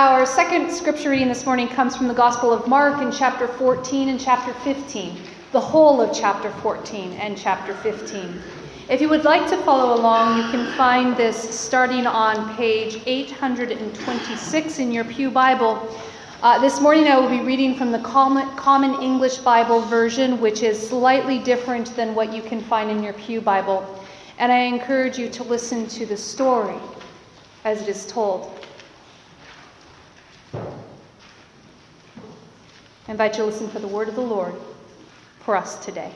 Our second scripture reading this morning comes from the Gospel of Mark in chapter 14 and chapter 15, the whole of chapter 14 and chapter 15. If you would like to follow along, you can find this starting on page 826 in your Pew Bible. Uh, this morning I will be reading from the Common, Common English Bible version, which is slightly different than what you can find in your Pew Bible. And I encourage you to listen to the story as it is told. Invite you to listen for the word of the Lord for us today.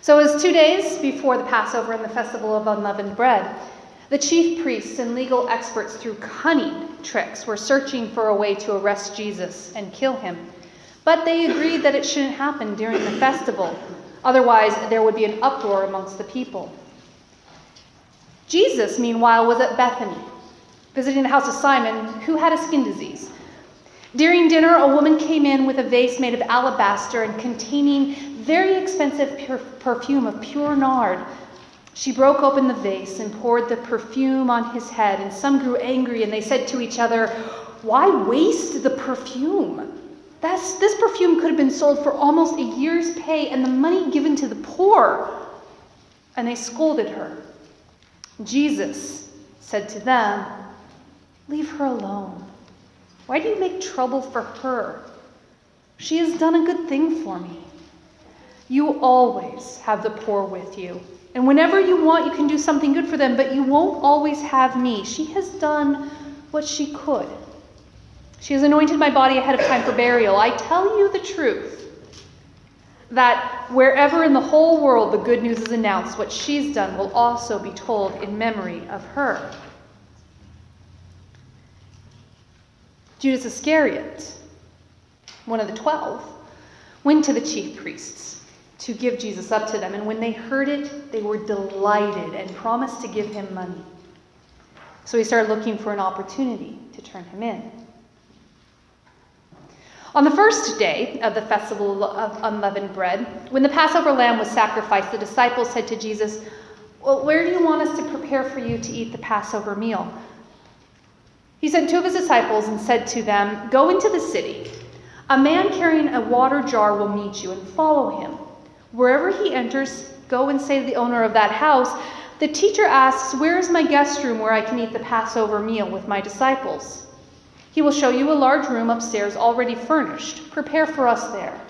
So it was two days before the Passover and the festival of unleavened bread. The chief priests and legal experts, through cunning tricks, were searching for a way to arrest Jesus and kill him. But they agreed that it shouldn't happen during the festival, otherwise, there would be an uproar amongst the people. Jesus, meanwhile, was at Bethany, visiting the house of Simon, who had a skin disease. During dinner, a woman came in with a vase made of alabaster and containing very expensive perfume of pure nard she broke open the vase and poured the perfume on his head, and some grew angry and they said to each other, Why waste the perfume? That's, this perfume could have been sold for almost a year's pay and the money given to the poor. And they scolded her. Jesus said to them, Leave her alone. Why do you make trouble for her? She has done a good thing for me. You always have the poor with you and whenever you want, you can do something good for them, but you won't always have me. She has done what she could. She has anointed my body ahead of time for burial. I tell you the truth that wherever in the whole world the good news is announced, what she's done will also be told in memory of her. Judas Iscariot, one of the twelve, went to the chief priests to give Jesus up to them. And when they heard it, they were delighted and promised to give him money. So he started looking for an opportunity to turn him in. On the first day of the festival of unleavened bread, when the Passover lamb was sacrificed, the disciples said to Jesus, Well, where do you want us to prepare for you to eat the Passover meal? He sent two of his disciples and said to them, Go into the city. A man carrying a water jar will meet you and follow him. Wherever he enters, go and say to the owner of that house, The teacher asks, Where is my guest room where I can eat the Passover meal with my disciples? He will show you a large room upstairs already furnished. Prepare for us there.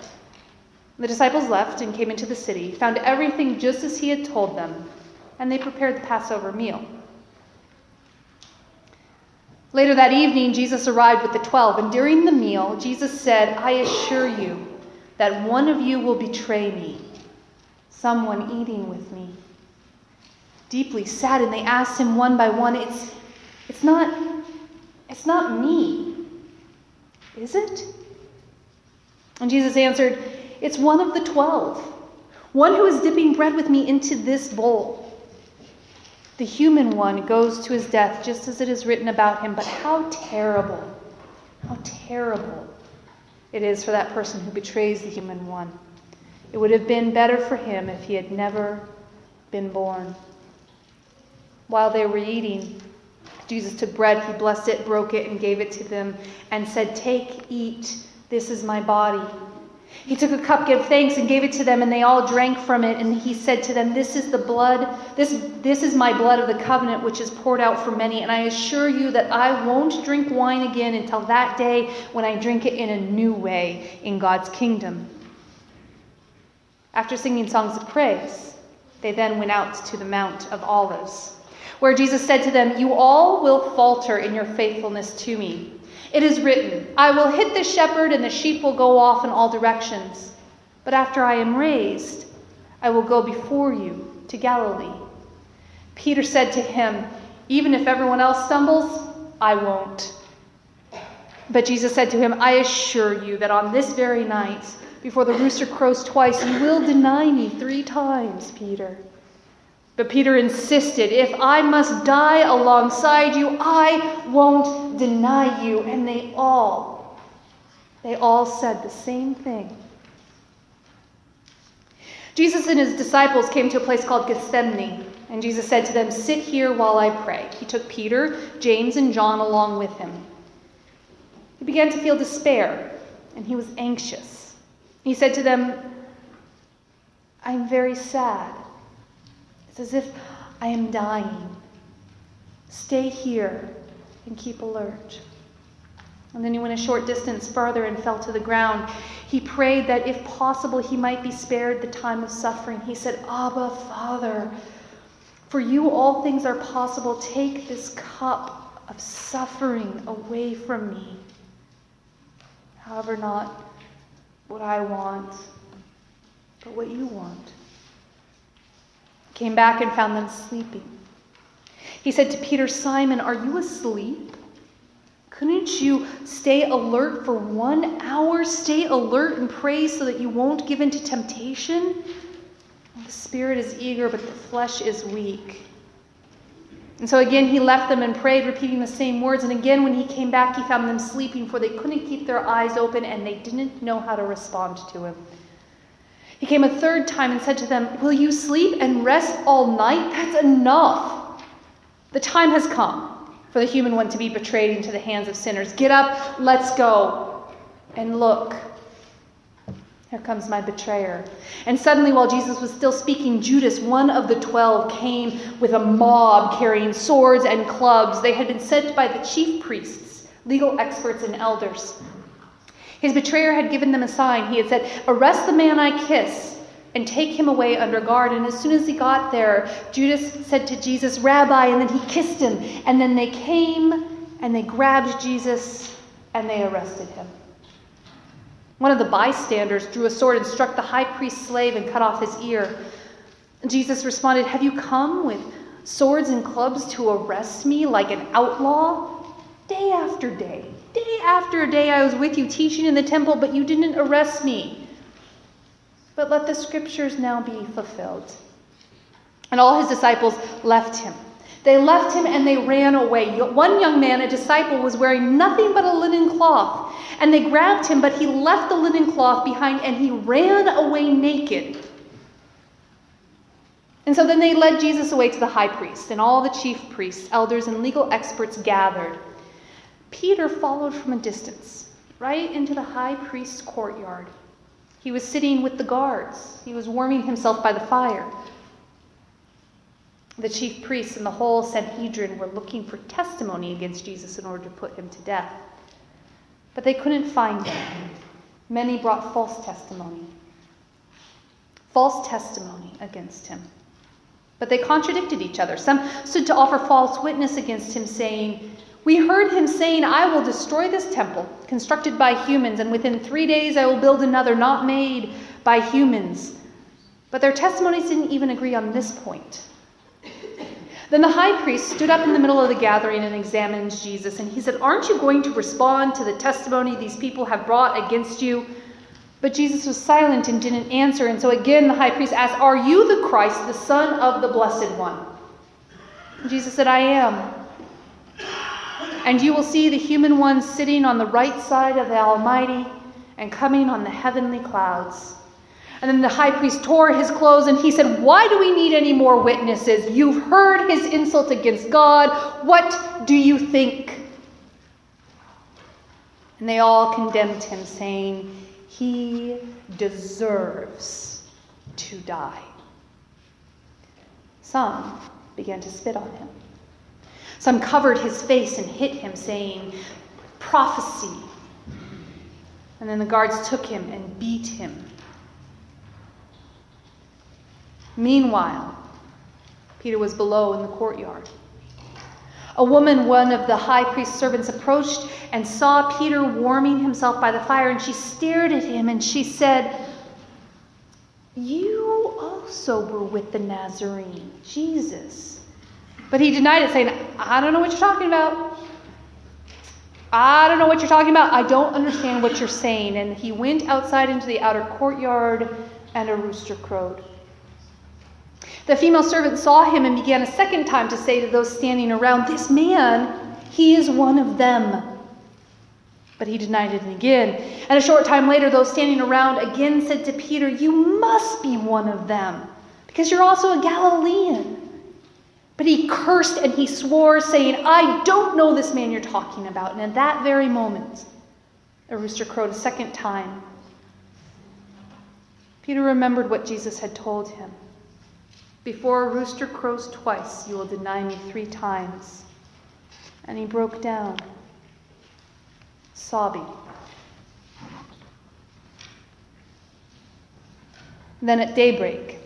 The disciples left and came into the city, found everything just as he had told them, and they prepared the Passover meal. Later that evening, Jesus arrived with the twelve, and during the meal, Jesus said, I assure you that one of you will betray me someone eating with me. Deeply saddened, they asked him one by one, It's, it's, not, it's not me, is it? And Jesus answered, It's one of the twelve, one who is dipping bread with me into this bowl. The human one goes to his death just as it is written about him, but how terrible, how terrible it is for that person who betrays the human one. It would have been better for him if he had never been born. While they were eating, Jesus took bread, he blessed it, broke it, and gave it to them, and said, Take, eat, this is my body. He took a cup, gave thanks, and gave it to them, and they all drank from it. And he said to them, This is the blood, this, this is my blood of the covenant, which is poured out for many. And I assure you that I won't drink wine again until that day when I drink it in a new way in God's kingdom. After singing songs of praise, they then went out to the Mount of Olives, where Jesus said to them, You all will falter in your faithfulness to me. It is written, I will hit the shepherd, and the sheep will go off in all directions. But after I am raised, I will go before you to Galilee. Peter said to him, Even if everyone else stumbles, I won't. But Jesus said to him, I assure you that on this very night, before the rooster crows twice, you will deny me three times, Peter. But Peter insisted, If I must die alongside you, I won't deny you. And they all, they all said the same thing. Jesus and his disciples came to a place called Gethsemane, And Jesus said to them, Sit here while I pray. He took Peter, James, and John along with him. He began to feel despair, and he was anxious. He said to them, I'm very sad. It's as if I am dying. Stay here and keep alert. And then he went a short distance further and fell to the ground. He prayed that if possible he might be spared the time of suffering. He said, Abba, Father, for you all things are possible. Take this cup of suffering away from me. However, not what I want, but what you want. Came back and found them sleeping. He said to Peter, Simon, are you asleep? Couldn't you stay alert for one hour? Stay alert and pray so that you won't give in to temptation? The spirit is eager, but the flesh is weak. And so again he left them and prayed, repeating the same words. And again, when he came back, he found them sleeping, for they couldn't keep their eyes open and they didn't know how to respond to him. He came a third time and said to them, Will you sleep and rest all night? That's enough. The time has come for the human one to be betrayed into the hands of sinners. Get up, let's go. And look, here comes my betrayer. And suddenly, while Jesus was still speaking, Judas, one of the twelve, came with a mob carrying swords and clubs. They had been sent by the chief priests, legal experts, and elders. His betrayer had given them a sign. He had said, Arrest the man I kiss and take him away under guard. And as soon as he got there, Judas said to Jesus, Rabbi, and then he kissed him. And then they came and they grabbed Jesus and they arrested him. One of the bystanders drew a sword and struck the high priest's slave and cut off his ear. Jesus responded, Have you come with swords and clubs to arrest me like an outlaw? Day after day, day after day, I was with you teaching in the temple, but you didn't arrest me. But let the scriptures now be fulfilled. And all his disciples left him. They left him and they ran away. One young man, a disciple, was wearing nothing but a linen cloth. And they grabbed him, but he left the linen cloth behind and he ran away naked. And so then they led Jesus away to the high priest, and all the chief priests, elders, and legal experts gathered. Peter followed from a distance, right into the high priest's courtyard. He was sitting with the guards, he was warming himself by the fire. The chief priests and the whole Sanhedrin were looking for testimony against Jesus in order to put him to death. But they couldn't find him. Many brought false testimony. False testimony against him. But they contradicted each other. Some stood to offer false witness against him, saying, we heard him saying, I will destroy this temple, constructed by humans, and within three days I will build another not made by humans. But their testimonies didn't even agree on this point. Then the high priest stood up in the middle of the gathering and examined Jesus, and he said, Aren't you going to respond to the testimony these people have brought against you? But Jesus was silent and didn't answer, and so again the high priest asked, Are you the Christ, the Son of the Blessed One? And Jesus said, I am and you will see the human one sitting on the right side of the Almighty and coming on the heavenly clouds. And then the high priest tore his clothes and he said, Why do we need any more witnesses? You've heard his insult against God. What do you think? And they all condemned him, saying, He deserves to die. Some began to spit on him. Some covered his face and hit him, saying, Prophecy. And then the guards took him and beat him. Meanwhile, Peter was below in the courtyard. A woman, one of the high priest's servants, approached and saw Peter warming himself by the fire, and she stared at him and she said, You also were with the Nazarene, Jesus. But he denied it, saying, I don't know what you're talking about. I don't know what you're talking about. I don't understand what you're saying. And he went outside into the outer courtyard, and a rooster crowed. The female servant saw him and began a second time to say to those standing around, This man, he is one of them. But he denied it again. And a short time later, those standing around again said to Peter, You must be one of them, because you're also a Galilean. But he cursed and he swore, saying, I don't know this man you're talking about. And at that very moment, a rooster crowed a second time. Peter remembered what Jesus had told him Before a rooster crows twice, you will deny me three times. And he broke down, sobbing. Then at daybreak,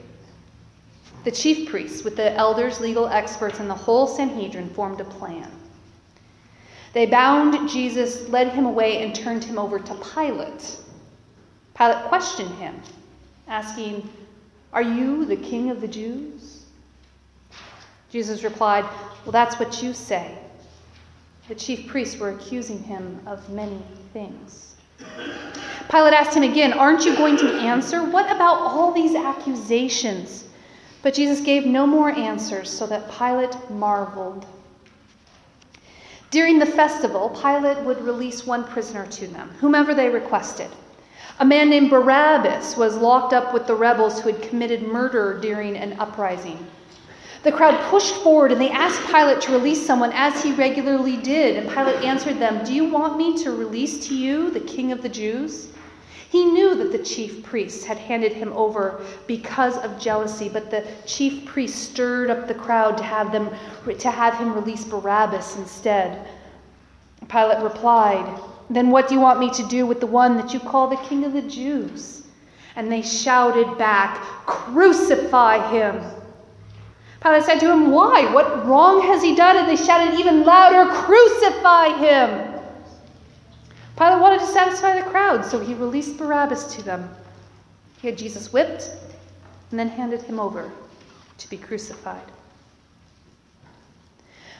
the chief priests, with the elders, legal experts, and the whole Sanhedrin, formed a plan. They bound Jesus, led him away, and turned him over to Pilate. Pilate questioned him, asking, Are you the king of the Jews? Jesus replied, Well, that's what you say. The chief priests were accusing him of many things. Pilate asked him again, Aren't you going to answer? What about all these accusations? But Jesus gave no more answers, so that Pilate marveled. During the festival, Pilate would release one prisoner to them, whomever they requested. A man named Barabbas was locked up with the rebels who had committed murder during an uprising. The crowd pushed forward and they asked Pilate to release someone as he regularly did. And Pilate answered them, Do you want me to release to you the king of the Jews? He knew that the chief priests had handed him over because of jealousy, but the chief priests stirred up the crowd to have, them, to have him release Barabbas instead. Pilate replied, Then what do you want me to do with the one that you call the king of the Jews? And they shouted back, Crucify him! Pilate said to him, Why? What wrong has he done? And they shouted even louder, Crucify him! Pilate wanted to satisfy the crowd, so he released Barabbas to them. He had Jesus whipped and then handed him over to be crucified.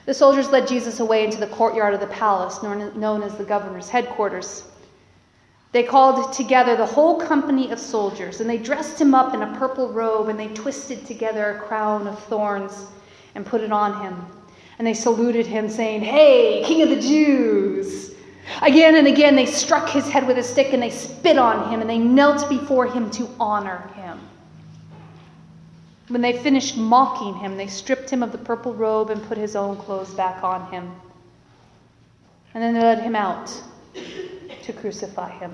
The soldiers led Jesus away into the courtyard of the palace, known as the governor's headquarters. They called together the whole company of soldiers, and they dressed him up in a purple robe, and they twisted together a crown of thorns and put it on him. And they saluted him, saying, Hey, King of the Jews! Again and again, they struck his head with a stick and they spit on him and they knelt before him to honor him. When they finished mocking him, they stripped him of the purple robe and put his own clothes back on him. And then they led him out to crucify him.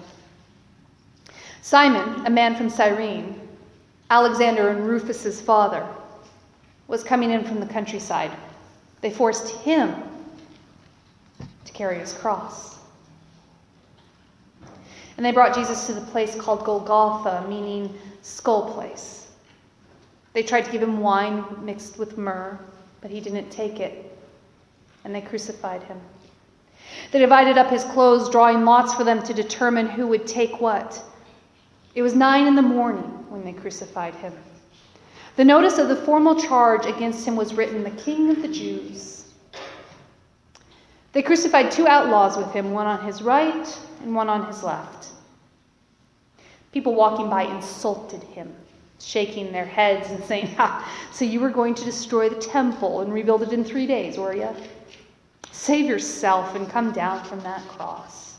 Simon, a man from Cyrene, Alexander and Rufus's father, was coming in from the countryside. They forced him to carry his cross. And they brought Jesus to the place called Golgotha, meaning skull place. They tried to give him wine mixed with myrrh, but he didn't take it. And they crucified him. They divided up his clothes, drawing lots for them to determine who would take what. It was nine in the morning when they crucified him. The notice of the formal charge against him was written, The King of the Jews. They crucified two outlaws with him, one on his right and one on his left. People walking by insulted him, shaking their heads and saying, Ha, so you were going to destroy the temple and rebuild it in three days, were you? Save yourself and come down from that cross.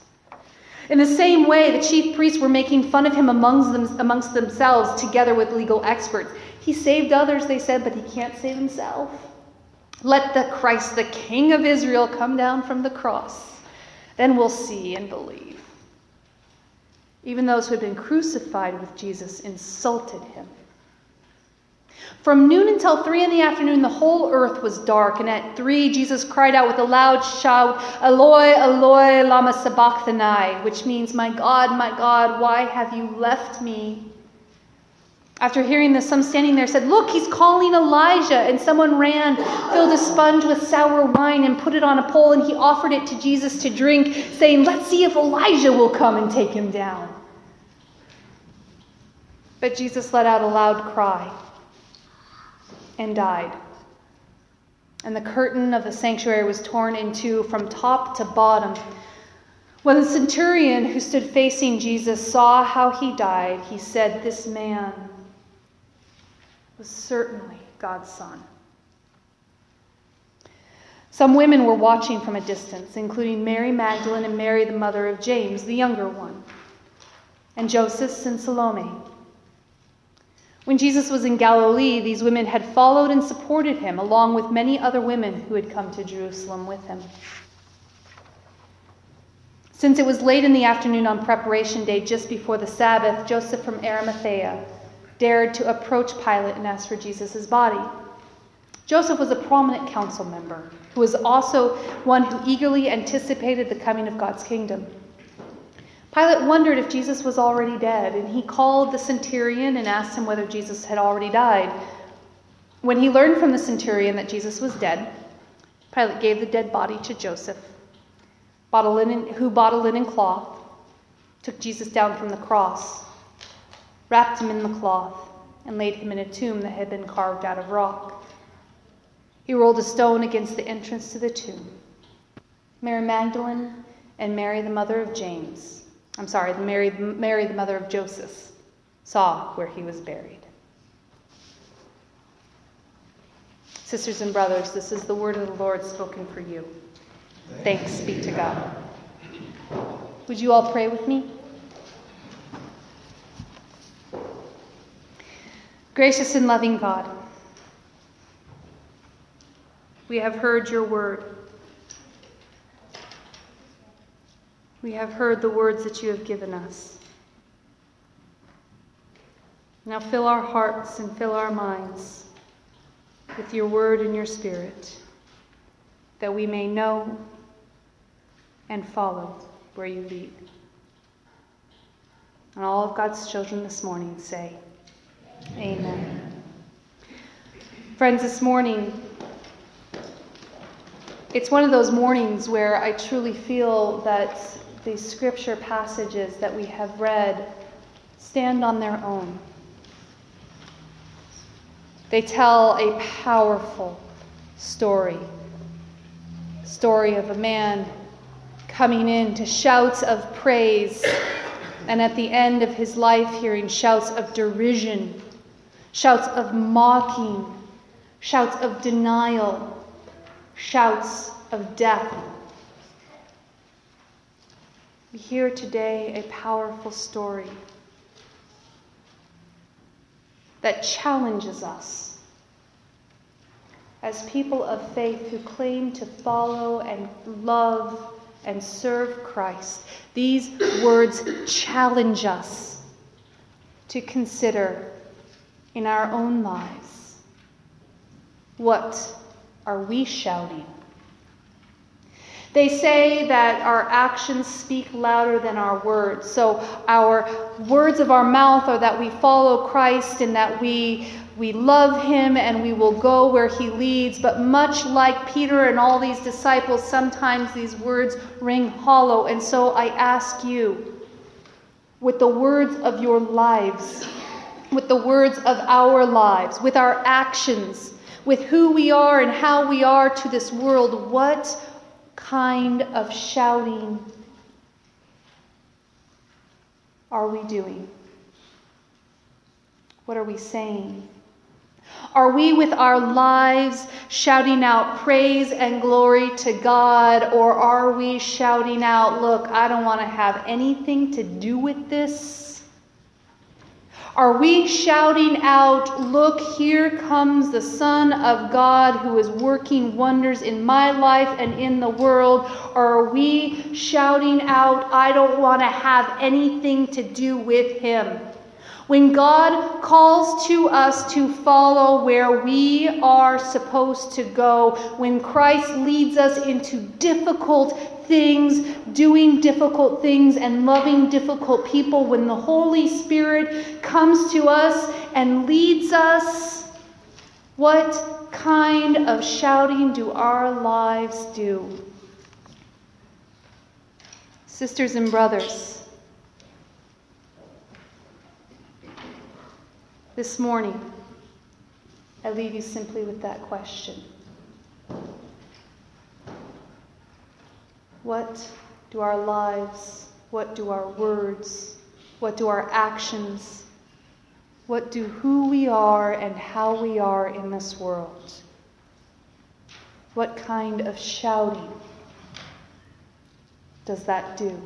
In the same way, the chief priests were making fun of him amongst, them, amongst themselves, together with legal experts. He saved others, they said, but he can't save himself. Let the Christ, the King of Israel, come down from the cross. Then we'll see and believe. Even those who had been crucified with Jesus insulted him. From noon until three in the afternoon, the whole earth was dark. And at three, Jesus cried out with a loud shout, Eloi, Eloi, lama sabachthani, which means, My God, my God, why have you left me? After hearing this, some standing there said, Look, he's calling Elijah. And someone ran, filled a sponge with sour wine, and put it on a pole, and he offered it to Jesus to drink, saying, Let's see if Elijah will come and take him down. But Jesus let out a loud cry and died. And the curtain of the sanctuary was torn in two from top to bottom. When the centurion who stood facing Jesus saw how he died, he said, This man was certainly God's son. Some women were watching from a distance, including Mary Magdalene and Mary, the mother of James, the younger one, and Joseph and Salome. When Jesus was in Galilee, these women had followed and supported him, along with many other women who had come to Jerusalem with him. Since it was late in the afternoon on preparation day, just before the Sabbath, Joseph from Arimathea dared to approach Pilate and ask for Jesus' body. Joseph was a prominent council member who was also one who eagerly anticipated the coming of God's kingdom. Pilate wondered if Jesus was already dead, and he called the centurion and asked him whether Jesus had already died. When he learned from the centurion that Jesus was dead, Pilate gave the dead body to Joseph, who bought a linen cloth, took Jesus down from the cross, wrapped him in the cloth, and laid him in a tomb that had been carved out of rock. He rolled a stone against the entrance to the tomb. Mary Magdalene and Mary, the mother of James, I'm sorry, Mary, Mary, the mother of Joseph, saw where he was buried. Sisters and brothers, this is the word of the Lord spoken for you. Thanks be to God. Would you all pray with me? Gracious and loving God, we have heard your word. We have heard the words that you have given us. Now fill our hearts and fill our minds with your word and your spirit, that we may know and follow where you lead. And all of God's children this morning say, Amen. Friends, this morning, it's one of those mornings where I truly feel that the scripture passages that we have read stand on their own. They tell a powerful story. Story of a man coming in to shouts of praise, and at the end of his life, hearing shouts of derision, shouts of mocking, shouts of denial, shouts of death. We hear today a powerful story that challenges us as people of faith who claim to follow and love and serve Christ. These words challenge us to consider in our own lives what are we shouting? They say that our actions speak louder than our words. So our words of our mouth are that we follow Christ and that we we love him and we will go where he leads. But much like Peter and all these disciples, sometimes these words ring hollow. And so I ask you, with the words of your lives, with the words of our lives, with our actions, with who we are and how we are to this world, what kind of shouting are we doing? What are we saying? Are we with our lives shouting out praise and glory to God, or are we shouting out, Look, I don't want to have anything to do with this? Are we shouting out, Look, here comes the Son of God who is working wonders in my life and in the world? Or are we shouting out, I don't want to have anything to do with him? When God calls to us to follow where we are supposed to go, when Christ leads us into difficult things, doing difficult things, and loving difficult people, when the Holy Spirit comes to us and leads us, what kind of shouting do our lives do? Sisters and brothers, this morning, I leave you simply with that question. What do our lives, what do our words, what do our actions, what do who we are and how we are in this world? What kind of shouting does that do?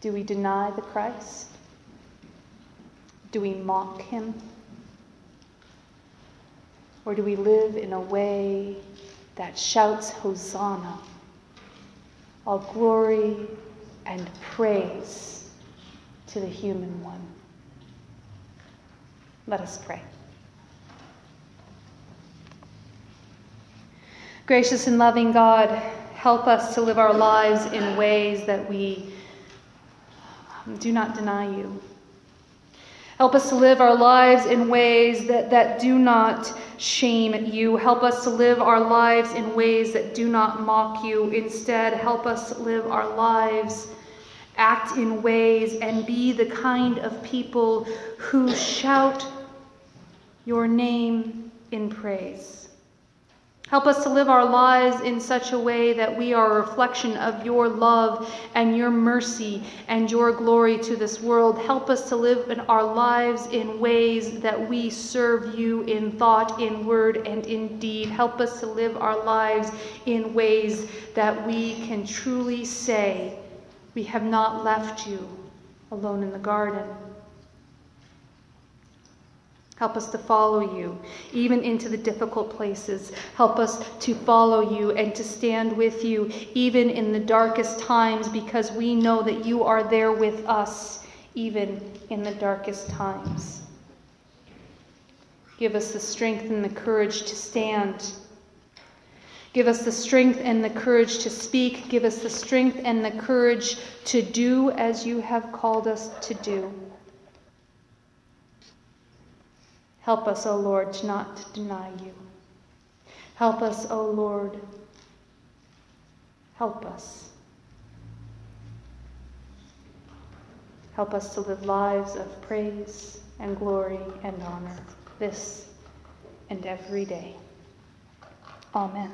Do we deny the Christ? Do we mock him? Or do we live in a way that shouts Hosanna, all glory and praise to the human one? Let us pray. Gracious and loving God, help us to live our lives in ways that we do not deny you. Help us to live our lives in ways that, that do not shame you. Help us to live our lives in ways that do not mock you. Instead, help us live our lives, act in ways, and be the kind of people who shout your name in praise. Help us to live our lives in such a way that we are a reflection of your love and your mercy and your glory to this world. Help us to live in our lives in ways that we serve you in thought, in word, and in deed. Help us to live our lives in ways that we can truly say, We have not left you alone in the garden. Help us to follow you, even into the difficult places. Help us to follow you and to stand with you, even in the darkest times, because we know that you are there with us, even in the darkest times. Give us the strength and the courage to stand. Give us the strength and the courage to speak. Give us the strength and the courage to do as you have called us to do. Help us, O Lord, to not deny you. Help us, O Lord. Help us. Help us to live lives of praise and glory and honor this and every day. Amen.